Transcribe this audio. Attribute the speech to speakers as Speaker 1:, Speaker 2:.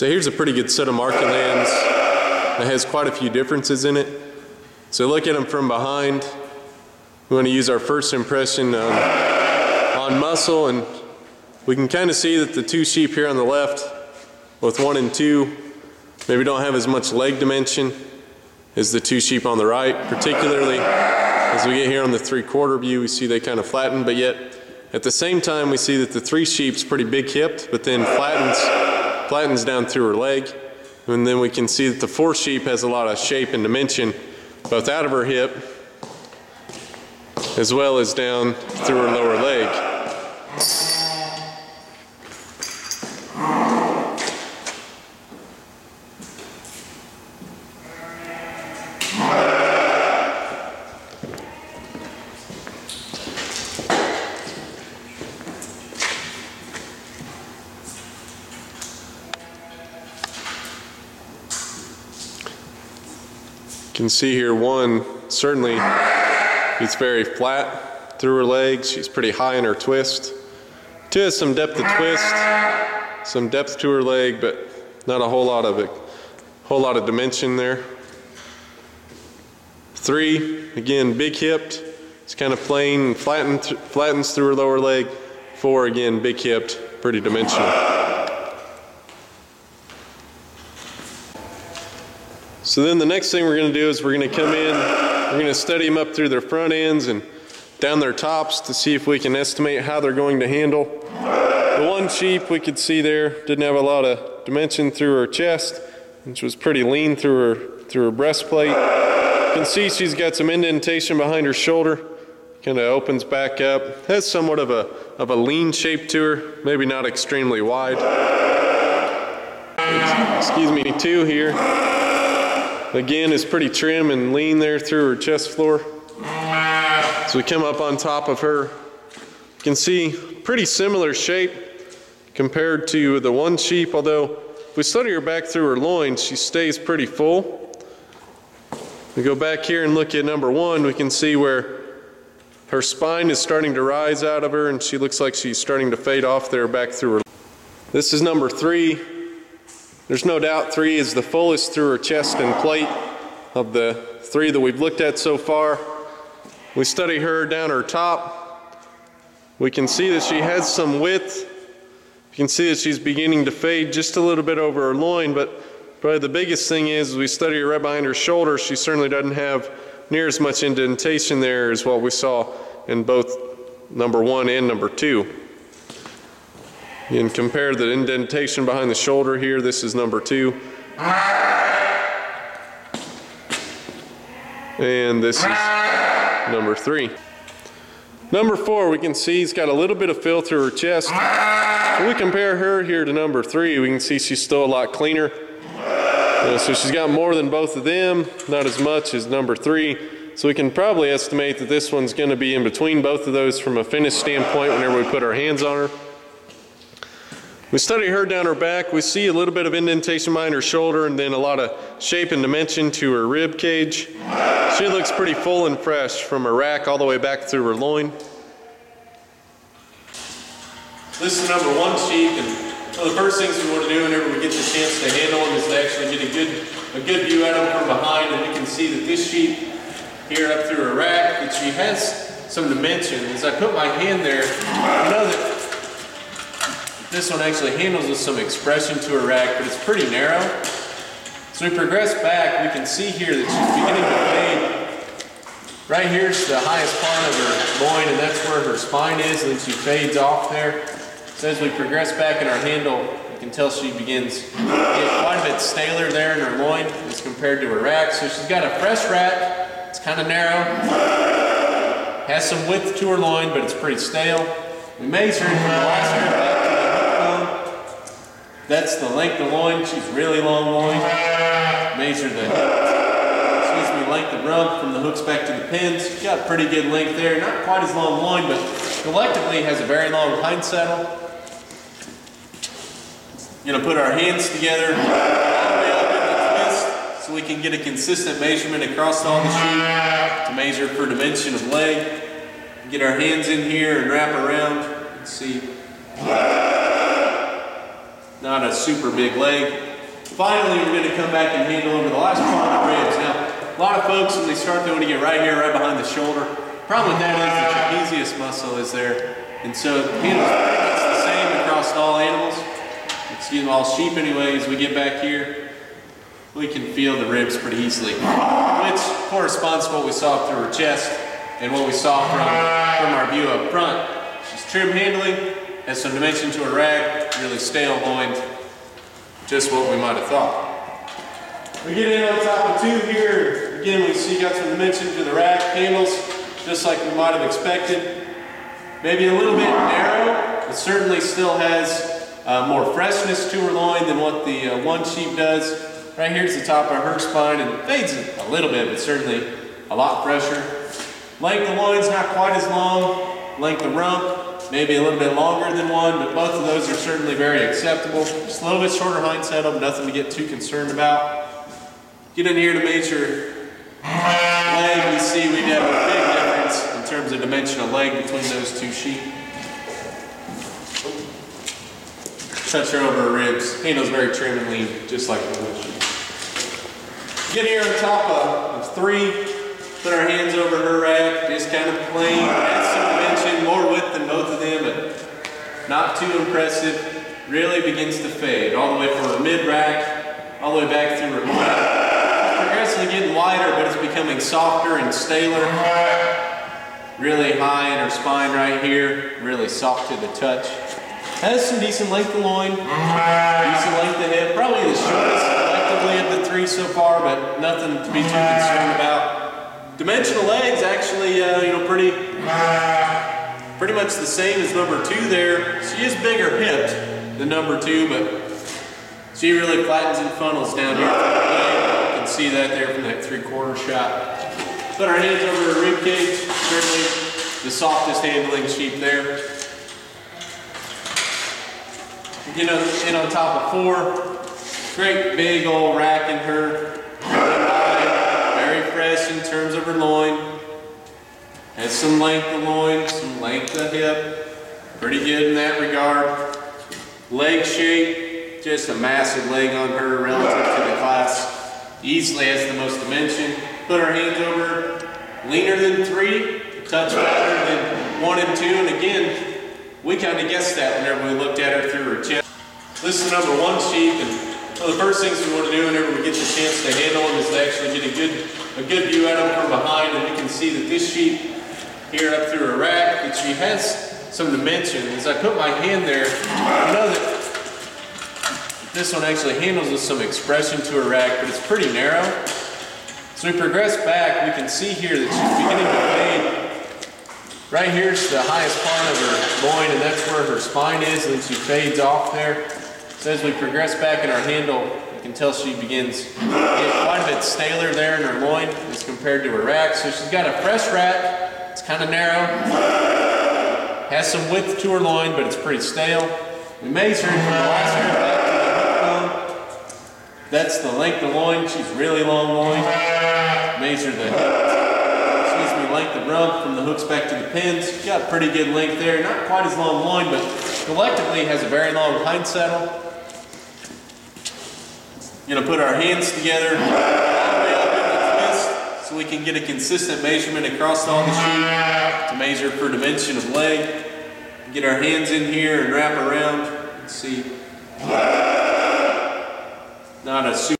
Speaker 1: So here's a pretty good set of market lambs that has quite a few differences in it. So look at them from behind. We want to use our first impression on, on muscle and we can kind of see that the two sheep here on the left with one and two maybe don't have as much leg dimension as the two sheep on the right, particularly as we get here on the three quarter view, we see they kind of flatten, but yet at the same time we see that the three sheep's pretty big hipped, but then flattens, flattens down through her leg. And then we can see that the four sheep has a lot of shape and dimension both out of her hip as well as down through her lower leg. You can see here one, certainly it's very flat through her legs. She's pretty high in her twist. Two has some depth of twist, some depth to her leg, but not a whole lot of it, whole lot of dimension there. Three, again, big hipped. It's kind of plain, flattened, flattens through her lower leg. Four, again, big hipped, pretty dimensional. So then the next thing we're going to do is we're going to come in, we're going to study them up through their front ends and down their tops to see if we can estimate how they're going to handle. The one sheep we could see there didn't have a lot of dimension through her chest, which was pretty lean through her, through her breastplate. You can see she's got some indentation behind her shoulder, kind of opens back up. Has somewhat of a, of a lean shape to her, maybe not extremely wide. Excuse me, two here. Again, is pretty trim and lean there through her chest floor. So we come up on top of her, you can see pretty similar shape compared to the one sheep, although if we study her back through her loins, she stays pretty full. We go back here and look at number one, we can see where her spine is starting to rise out of her and she looks like she's starting to fade off there back through her. This is number three. There's no doubt three is the fullest through her chest and plate of the three that we've looked at so far. We study her down her top. We can see that she has some width. You can see that she's beginning to fade just a little bit over her loin, but probably the biggest thing is we study her right behind her shoulder. She certainly doesn't have near as much indentation there as what we saw in both number one and number two. Can compare the indentation behind the shoulder here. This is number two. And this is number three. Number four, we can see he's got a little bit of fill through her chest. When we compare her here to number three, we can see she's still a lot cleaner. Uh, so she's got more than both of them, not as much as number three. So we can probably estimate that this one's going to be in between both of those from a finish standpoint whenever we put our hands on her. We study her down her back. We see a little bit of indentation behind her shoulder and then a lot of shape and dimension to her rib cage. She looks pretty full and fresh from her rack all the way back through her loin. This is number one sheep and one of the first things we want to do whenever we get the chance to handle them is to actually get a good, a good view at them from behind and we can see that this sheep here up through her rack that she has some dimension. As I put my hand there, I know that this one actually handles with some expression to her rack, but it's pretty narrow. So we progress back, we can see here that she's beginning to fade. Right here's the highest part of her loin, and that's where her spine is, and then she fades off there. So as we progress back in our handle, you can tell she begins to get quite a bit staler there in her loin as compared to her rack. So she's got a fresh rack, it's kind of narrow, has some width to her loin, but it's pretty stale. We measure hair that's the length of loin. She's really long loin. Measure the excuse me, length of rump from the hooks back to the pins. She's got pretty good length there. Not quite as long loin, but collectively has a very long hind saddle. Gonna put our hands together so we can get a consistent measurement across all the sheep to measure for dimension of leg. Get our hands in here and wrap around and see not a super big leg.
Speaker 2: Finally, we're gonna come back and handle over the last part of the ribs. Now, a lot of folks, when they start, wanna get right here, right behind the shoulder. Problem with that is the trapezius muscle is there. And so the handle's much the same across all animals. Excuse me, all sheep anyways. We get back here, we can feel the ribs pretty easily, which corresponds to what we saw through her chest and what we saw from, from our view up front. She's trim handling, has some dimension to her rack, really stale loined, just what we might have thought. We get in on top of two here, again we see got some dimension to the rack handles, just like we might have expected. Maybe a little bit narrow, but certainly still has uh, more freshness to her loin than what the uh, one sheep does. Right here's the top of her spine and fades a little bit, but certainly a lot fresher. Length of loin's not quite as long. Length of rump, maybe a little bit longer than one, but both of those are certainly very acceptable. Just a little bit shorter hind saddle, nothing to get too concerned about. Get in here to measure leg, we see we have a big difference in terms of dimension of leg between those two sheep. Touch her over her ribs. Handle's very trim and lean, just like the wood sheep. Get here on top of, of three, put our hands over her rack, just kind of plain, width than both of them, but not too impressive. Really begins to fade, all the way from her mid rack, all the way back through her loin. Progressively getting wider, but it's becoming softer and staler. Really high in her spine right here, really soft to the touch. Has some decent length of loin, decent length of hip, probably the shortest collectively of the three so far, but nothing to be too concerned about. Dimensional legs actually, uh, you know, pretty, pretty much the same as number two there. She is bigger hipped than number two, but she really flattens and funnels down here. You can see that there from that three-quarter shot. Put our hands over her rib cage, certainly the softest handling sheep there. Get on, in on top of four. Great big old rack in her. Very fresh in terms of her loin. Has some length of loin, some length of hip. Pretty good in that regard. Leg shape, just a massive leg on her relative to the class. Easily has the most dimension. Put our hands over. Leaner than three, touch fatter than one and two. And again, we kind of guessed that whenever we looked at her through her chest. This is number one sheep, and one of the first things we want to do whenever we get the chance to handle them is to actually get a good, a good view at them from behind, and we can see that this sheep here up through her rack, that she has some dimension. As I put my hand there, I know that this one actually handles with some expression to her rack, but it's pretty narrow. So we progress back, we can see here that she's beginning to fade Right here's the highest part of her loin, and that's where her spine is, and then she fades off there. So as we progress back in our handle, you can tell she begins to get quite a bit staler there in her loin as compared to her rack. So she's got a fresh rack, it's kind of narrow, has some width to her loin, but it's pretty stale. We measure from the last hair back to the bone. That's the length of loin, she's really long loin. Measure the hip length of rump from the hooks back to the pins. Got pretty good length there. Not quite as long loin, but collectively has a very long hind saddle. Gonna put our hands together all the way up in the twist so we can get a consistent measurement across all the sheep to measure for dimension of leg. Get our hands in here and wrap around. Let's see. Not a super